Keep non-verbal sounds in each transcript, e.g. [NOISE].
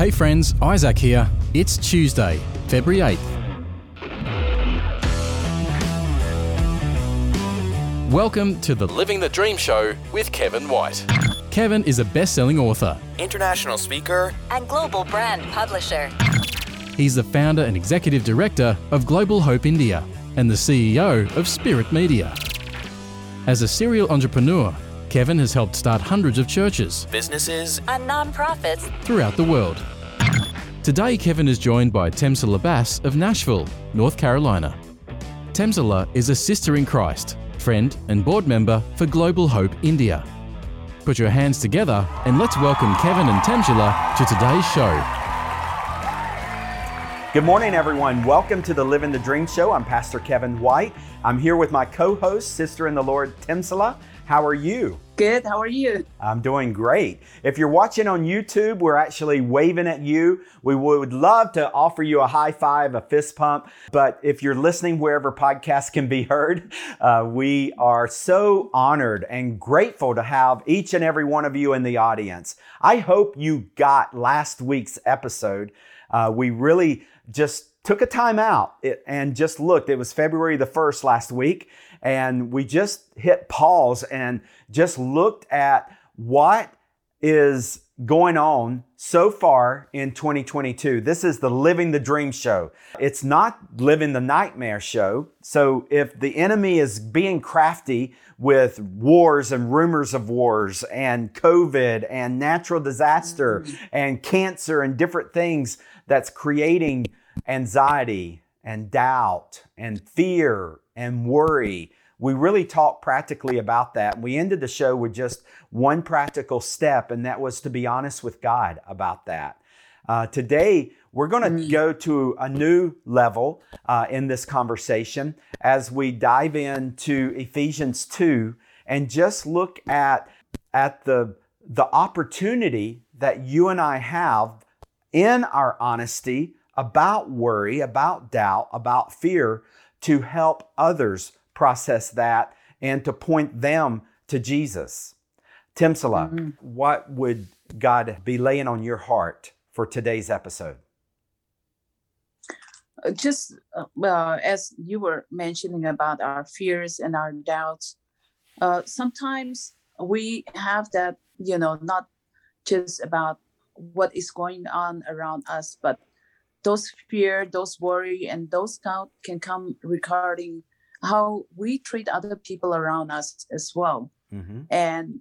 Hey friends, Isaac here. It's Tuesday, February 8th. Welcome to the Living the Dream Show with Kevin White. Kevin is a best selling author. international speaker, and global brand publisher. He's the founder and executive director of Global Hope India and the CEO of Spirit Media. As a serial entrepreneur, Kevin has helped start hundreds of churches businesses, And nonprofits throughout the world. Today, Kevin is joined by Temsala Bass of Nashville, North Carolina. Temsala is a sister in Christ, friend, and board member for Global Hope India. Put your hands together and let's welcome Kevin and Temsala to today's show. Good morning, everyone. Welcome to the Living the Dream Show. I'm Pastor Kevin White. I'm here with my co host, sister in the Lord, Timsala. How are you? Good. How are you? I'm doing great. If you're watching on YouTube, we're actually waving at you. We would love to offer you a high five, a fist pump. But if you're listening wherever podcasts can be heard, [LAUGHS] uh, we are so honored and grateful to have each and every one of you in the audience. I hope you got last week's episode. Uh, we really just took a time out and just looked. It was February the 1st last week, and we just hit pause and just looked at what is going on so far in 2022. This is the Living the Dream show. It's not Living the Nightmare show. So if the enemy is being crafty with wars and rumors of wars and COVID and natural disaster mm-hmm. and cancer and different things that's creating anxiety and doubt and fear and worry. We really talked practically about that. We ended the show with just one practical step, and that was to be honest with God about that. Uh, today, we're going to go to a new level uh, in this conversation as we dive into Ephesians 2 and just look at, at the, the opportunity that you and I have in our honesty about worry, about doubt, about fear to help others process that and to point them to Jesus. Timsala, what would God be laying on your heart for today's episode? Uh, Just uh, uh, as you were mentioning about our fears and our doubts, uh, sometimes we have that, you know, not just about what is going on around us, but those fear, those worry, and those doubt can come regarding how we treat other people around us as well. Mm-hmm. and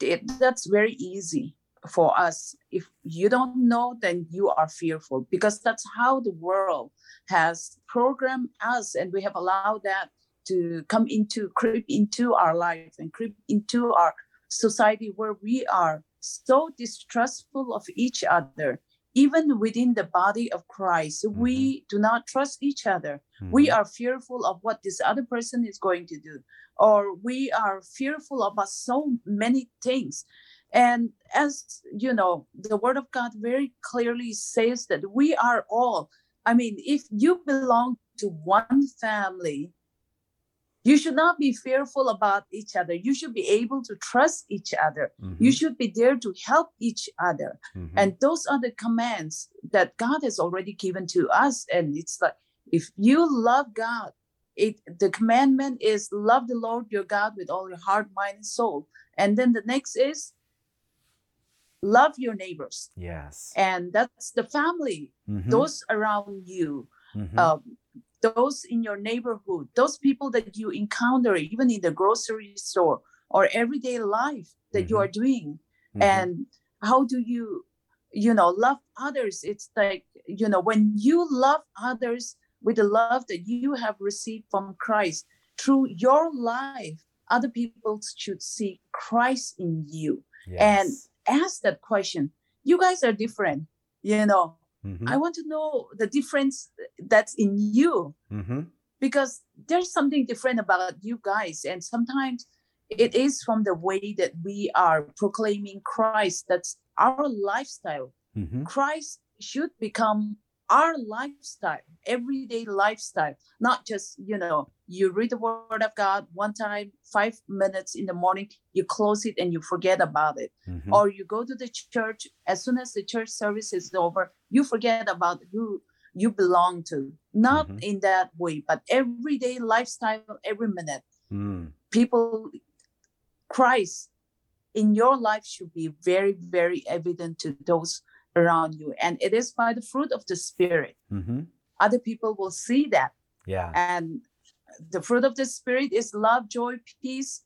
it, that's very easy for us if you don't know then you are fearful because that's how the world has programmed us and we have allowed that to come into creep into our life and creep into our society where we are so distrustful of each other even within the body of christ we mm-hmm. do not trust each other. We mm-hmm. are fearful of what this other person is going to do or we are fearful about so many things. And as you know the word of god very clearly says that we are all i mean if you belong to one family you should not be fearful about each other you should be able to trust each other you should be there to help each other Mm-hmm. and those are the commands that god has already given to us and it's like if you love god it the commandment is love the lord your god with all your heart mind and soul and then the next is love your neighbors yes. and that's the family Mhm. those around you Mhm. um, those in your neighborhood those people that you encounter even in the grocery store or everyday life that you Mhm. are doing. Mhm. and how do you you know love others? It's like you know when you love others with the love that you have received from christ through your life other people should see christ in you. And ask that question. You guys are different you know Mhm. i want to know the difference that's in you Mhm. because there's something different about you guys and sometimes it is from the way that we are proclaiming christ that's our lifestyle Mhm. christ should become our lifestyle, everyday lifestyle, not just, you know, you read the word of God one time, five minutes in the morning, you close it and you forget about it. Mhm. Or you go to the church, as soon as the church service is over, you forget about who you belong to. Not Mhm. in that way, but everyday lifestyle, every minute. Mm. People, Christ in your life should be very, very evident to those around you. And it is by the fruit of the Spirit. Mhm. Other people will see that. Yeah. And the fruit of the Spirit is love, joy, peace.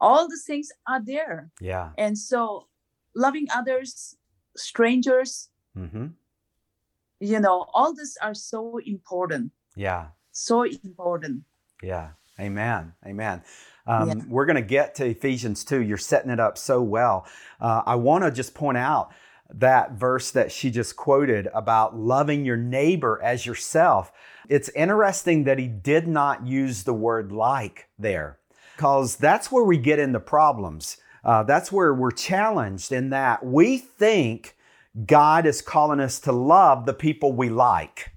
All the things are there. Yeah. And so, loving others, strangers, hmm you know, all these are so important. Yeah. So important. Yeah. Amen. Amen. Um, Yeah. We're going to get to Ephesians 2. You're setting it up so well. Uh, I want to just point out that verse that she just quoted about loving your neighbor as yourself. It's interesting that he did not use the word like there, because that's where we get into problems. Uh, that's where we're challenged in that we think God is calling us to love the people we like.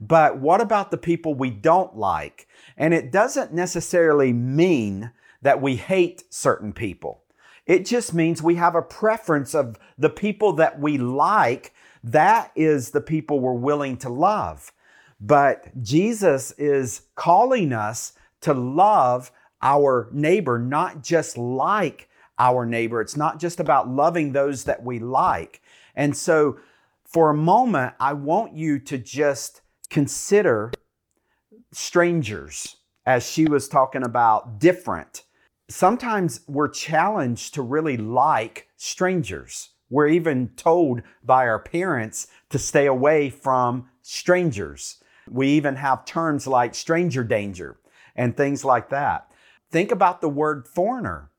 But what about the people we don't like? And it doesn't necessarily mean that we hate certain people. It just means we have a preference of the people that we like. That is the people we're willing to love. But Jesus is calling us to love our neighbor, not just like our neighbor. It's not just about loving those that we like. And so, for a moment, I want you to just consider strangers as she was talking about different. Sometimes we're challenged to really like strangers. We're even told by our parents to stay away from strangers. We even have terms like stranger danger and things like that. Think about the word foreigner.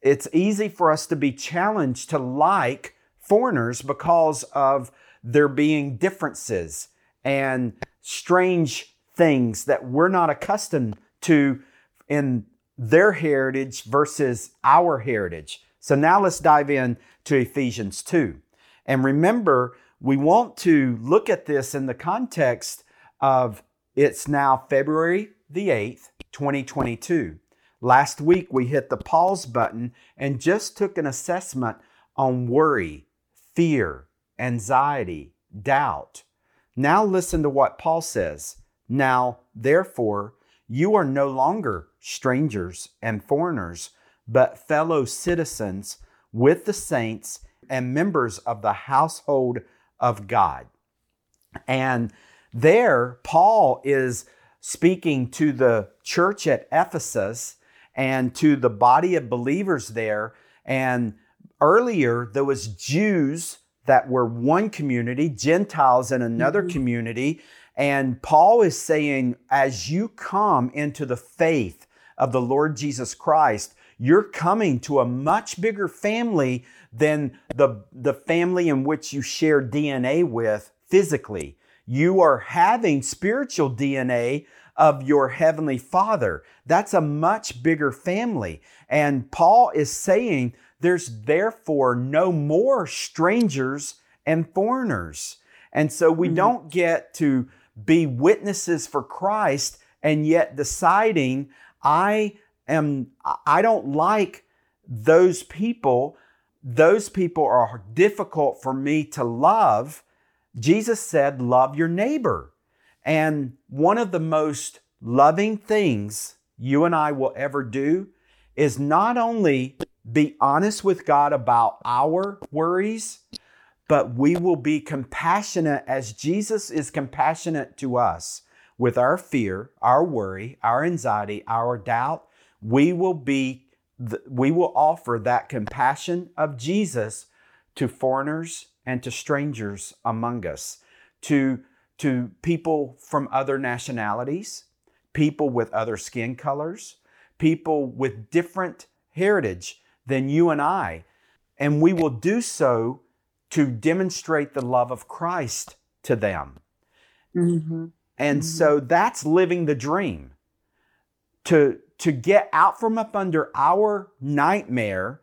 It's easy for us to be challenged to like foreigners because of there being differences and strange things that we're not accustomed to in their heritage versus our heritage. So now let's dive in to Ephesians 2. And remember, we want to look at this in the context of it's now February the 8th, 2022. Last week we hit the pause button and just took an assessment on worry, fear, anxiety, doubt. Now listen to what Paul says. Now, therefore, you are no longer strangers and foreigners, but fellow citizens with the saints and members of the household of God. And there, Paul is speaking to the church at Ephesus and to the body of believers there. And earlier, there was Jews that were one community, Gentiles in another Mhm. community. And Paul is saying, as you come into the faith of the Lord Jesus Christ, you're coming to a much bigger family than the, the family in which you share DNA with physically. You are having spiritual DNA of your heavenly father. That's a much bigger family. And Paul is saying there's therefore no more strangers and foreigners. And so we Mhm. don't get to be witnesses for Christ and yet deciding I am I don't like those people. Those people are difficult for me to love. Jesus said, Love your neighbor. And one of the most loving things you and I will ever do is not only be honest with God about our worries, but we will be compassionate as Jesus is compassionate to us with our fear, our worry, our anxiety, our doubt. We will be we will offer that compassion of Jesus to foreigners and to strangers among us, to to people from other nationalities, people with other skin colors, people with different heritage than you and I. And we will do so to demonstrate the love of Christ to them. Mhm. And Mhm. so that's living the dream. To, to get out from up under our nightmare,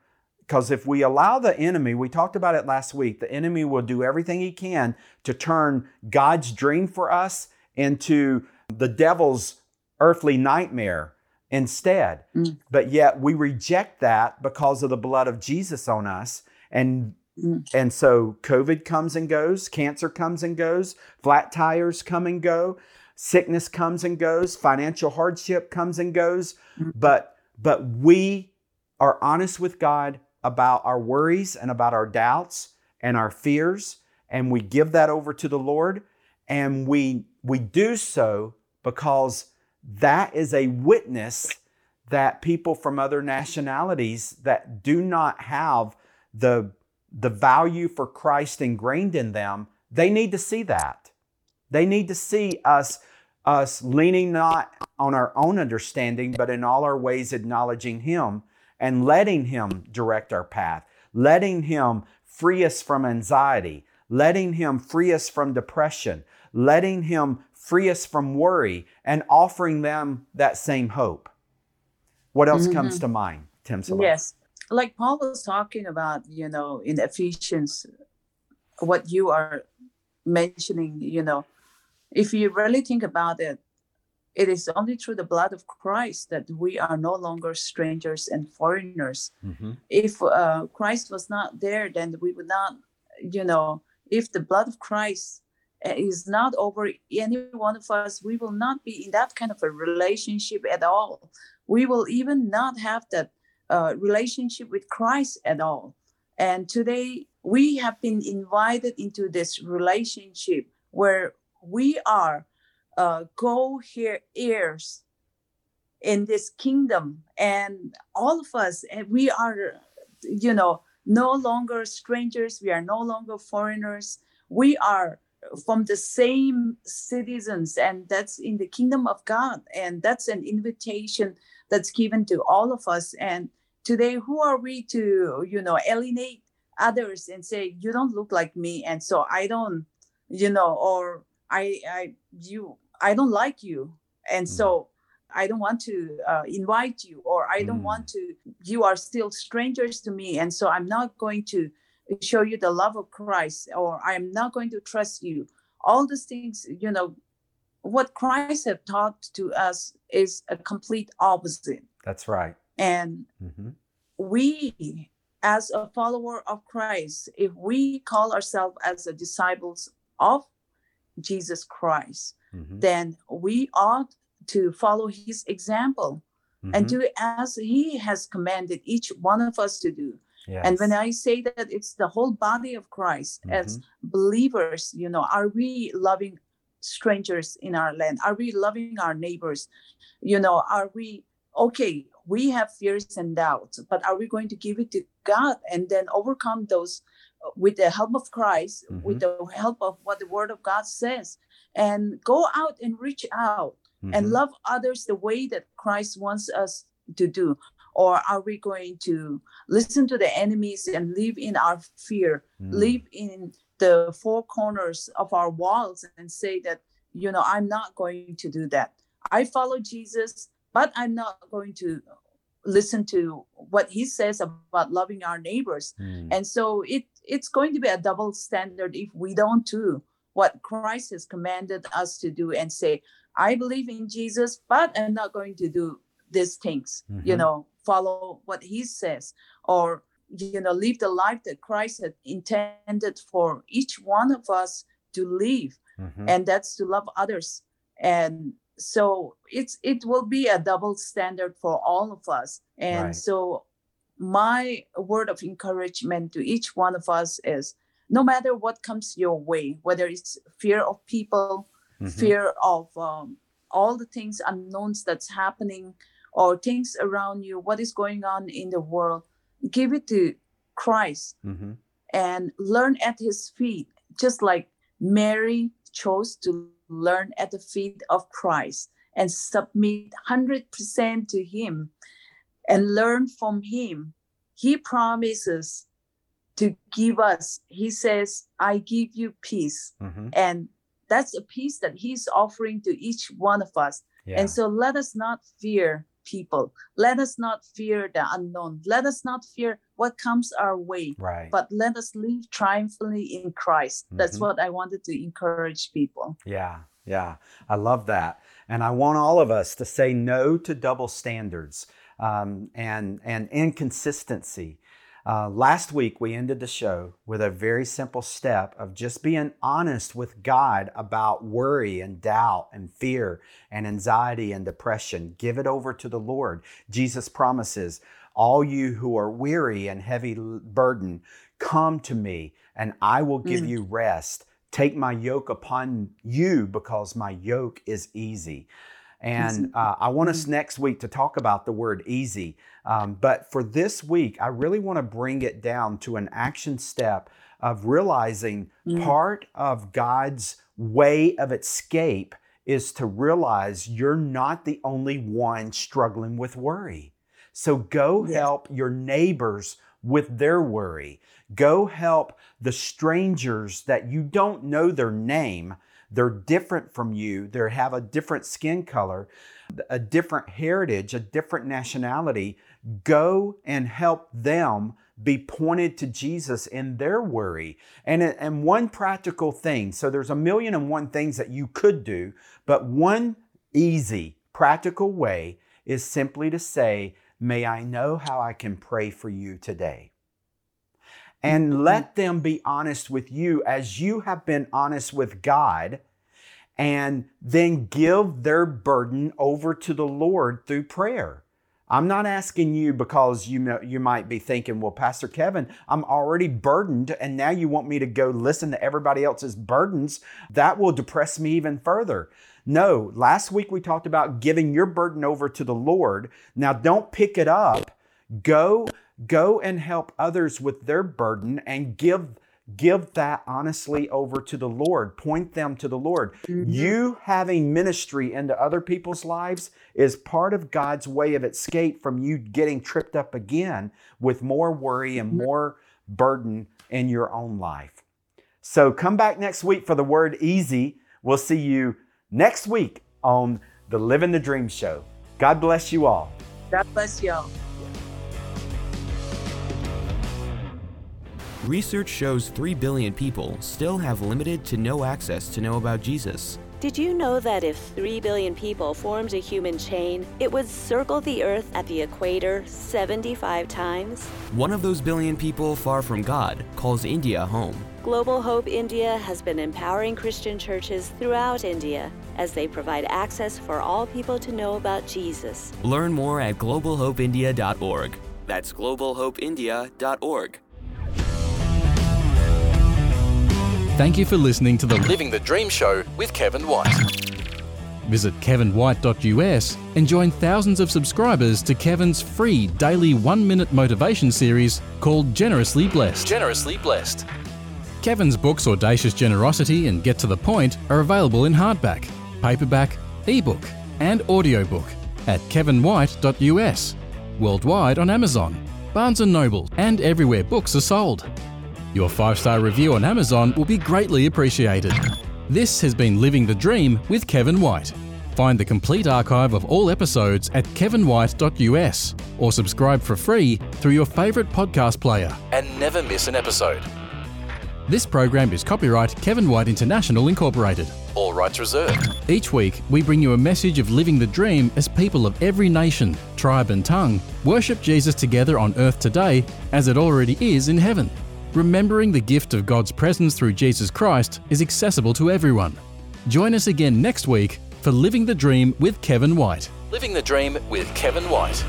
Because if we allow the enemy, we talked about it last week, the enemy will do everything he can to turn God's dream for us into the devil's earthly nightmare instead. Mm. But yet we reject that because of the blood of Jesus on us. And Mm. and so COVID comes and goes, cancer comes and goes, flat tires come and go, sickness comes and goes, financial hardship comes and goes. Mm. But but we are honest with God about our worries and about our doubts and our fears and we give that over to the Lord and we we do so because that is a witness that people from other nationalities that do not have the the value for Christ ingrained in them, they need to see that. They need to see us us leaning not on our own understanding, but in all our ways acknowledging Him and letting Him direct our path, letting Him free us from anxiety, letting Him free us from depression, letting Him free us from worry, and offering them that same hope. What else comes mm-hmm. to mind, Tim? Yes. Like Paul was talking about, you know, in Ephesians, what you are mentioning, you know, if you really think about it, it is only through the blood of Christ that we are no longer strangers and foreigners. Mhm. If uh, Christ was not there, then we would not, you know, if the blood of Christ uh, is not over any one of us, we will not be in that kind of a relationship at all. We will even not have that uh, relationship with Christ at all. And today we have been invited into this relationship where we are uh, here heirs in this kingdom, and all of us, and we are, you know, no longer strangers. We are no longer foreigners. We are from the same citizens, and that's in the kingdom of God, and that's an invitation that's given to all of us. And today, who are we to, you know, alienate others and say you don't look like me, and so I don't, you know, or I, I, you, I don't like you, and so I don't want to uh, invite you, or I don't Mm. want to. You are still strangers to me, and so I'm not going to show you the love of Christ, or I'm not going to trust you. All these things, you know, what Christ have taught to us is a complete opposite, That's right. and Mhm. we as a follower of christ if we call ourselves as the disciples of jesus christ Mhm. then we ought to follow his example and Mhm. do as he has commanded each one of us to do and when i say that it's the whole body of christ as believers you know are we loving strangers in our land? Are we loving our neighbors? You know are we okay we have fears and doubts but are we going to give it to god and then overcome those uh, with the help of christ with the help of what the word of god says and go out and reach out and Mhm. love others the way that christ wants us to do or are we going to listen to the enemies and live in our fear Mm. live in the four corners of our walls and say that you know i'm not going to do that i follow jesus but i'm not going to listen to what he says about loving our neighbors Mm. and so it it's going to be a double standard if we don't do what christ has commanded us to do and say i believe in jesus but i'm not going to do these things you Mhm. know follow what he says or you know live the life that christ had intended for each one of us to live Mhm. and that's to love others and so it's it will be a double standard for all of us and Right. so my word of encouragement to each one of us is no matter what comes your way whether it's fear of people Mhm. fear of um, all the things unknowns that's happening or things around you what is going on in the world give it to christ Mhm. and learn at his feet, just like Mary chose to learn at the feet of Christ and submit 100% to him and learn from him. He promises to give us, he says, I give you peace. Mhm. And that's a peace that he's offering to each one of us. Yeah. And so let us not fear people. Let us not fear the unknown. Let us not fear what comes our way, Right. but let us live triumphantly in Christ. That's Mhm. what I wanted to encourage people. Yeah, yeah. I love that. And I want all of us to say no to double standards um, and, and inconsistency. Uh, last week, we ended the show with a very simple step of just being honest with God about worry and doubt and fear and anxiety and depression. Give it over to the Lord. Jesus promises, All you who are weary and heavy burden, come to me and I will give Mm. you rest. Take my yoke upon you because my yoke is easy. And uh, I want us next week to talk about the word easy. Um, but for this week, I really want to bring it down to an action step of realizing Mm. part of God's way of escape is to realize you're not the only one struggling with worry. So go Yes. help your neighbors with their worry. Go help the strangers that you don't know their name. They're different from you. They have a different skin color, a different heritage, a different nationality. Go and help them be pointed to Jesus in their worry. And, and one practical thing so there's a million and one things that you could do, but one easy, practical way is simply to say, May I know how I can pray for you today? And mm-hmm. let them be honest with you as you have been honest with God, and then give their burden over to the Lord through prayer. I'm not asking you because you know, you might be thinking, well, Pastor Kevin, I'm already burdened, and now you want me to go listen to everybody else's burdens. That will depress me even further. No, last week we talked about giving your burden over to the Lord. Now don't pick it up. Go go and help others with their burden and give give that honestly over to the Lord. Point them to the Lord. Mm-hmm. You having ministry into other people's lives is part of God's way of escape from you getting tripped up again with more worry and mm-hmm. more burden in your own life. So come back next week for the word easy. We'll see you next week on the Living the Dream show. God bless you all. God bless you all. Research shows 3 billion people still have limited to no access to know about Jesus. Did you know that if 3 billion people formed a human chain, it would circle the Earth at the equator 75 times? One of those billion people far from God calls India home. Global Hope India has been empowering Christian churches throughout India as they provide access for all people to know about Jesus. Learn more at globalhopeindia.org. That's globalhopeindia.org. Thank you for listening to the Living the Dream Show with Kevin White. Visit kevinwhite.us and join thousands of subscribers to Kevin's free daily one minute motivation series called Generously Blessed. Generously Blessed. Kevin's books Audacious Generosity and Get to the Point are available in hardback, paperback, ebook, and audiobook at kevinwhite.us, worldwide on Amazon, Barnes & Noble, and everywhere books are sold. Your five star review on Amazon will be greatly appreciated. This has been Living the Dream with Kevin White. Find the complete archive of all episodes at kevinwhite.us or subscribe for free through your favourite podcast player and never miss an episode. This program is copyright Kevin White International Incorporated. All rights reserved. Each week, we bring you a message of living the dream as people of every nation, tribe, and tongue worship Jesus together on earth today as it already is in heaven. Remembering the gift of God's presence through Jesus Christ is accessible to everyone. Join us again next week for Living the Dream with Kevin White. Living the Dream with Kevin White.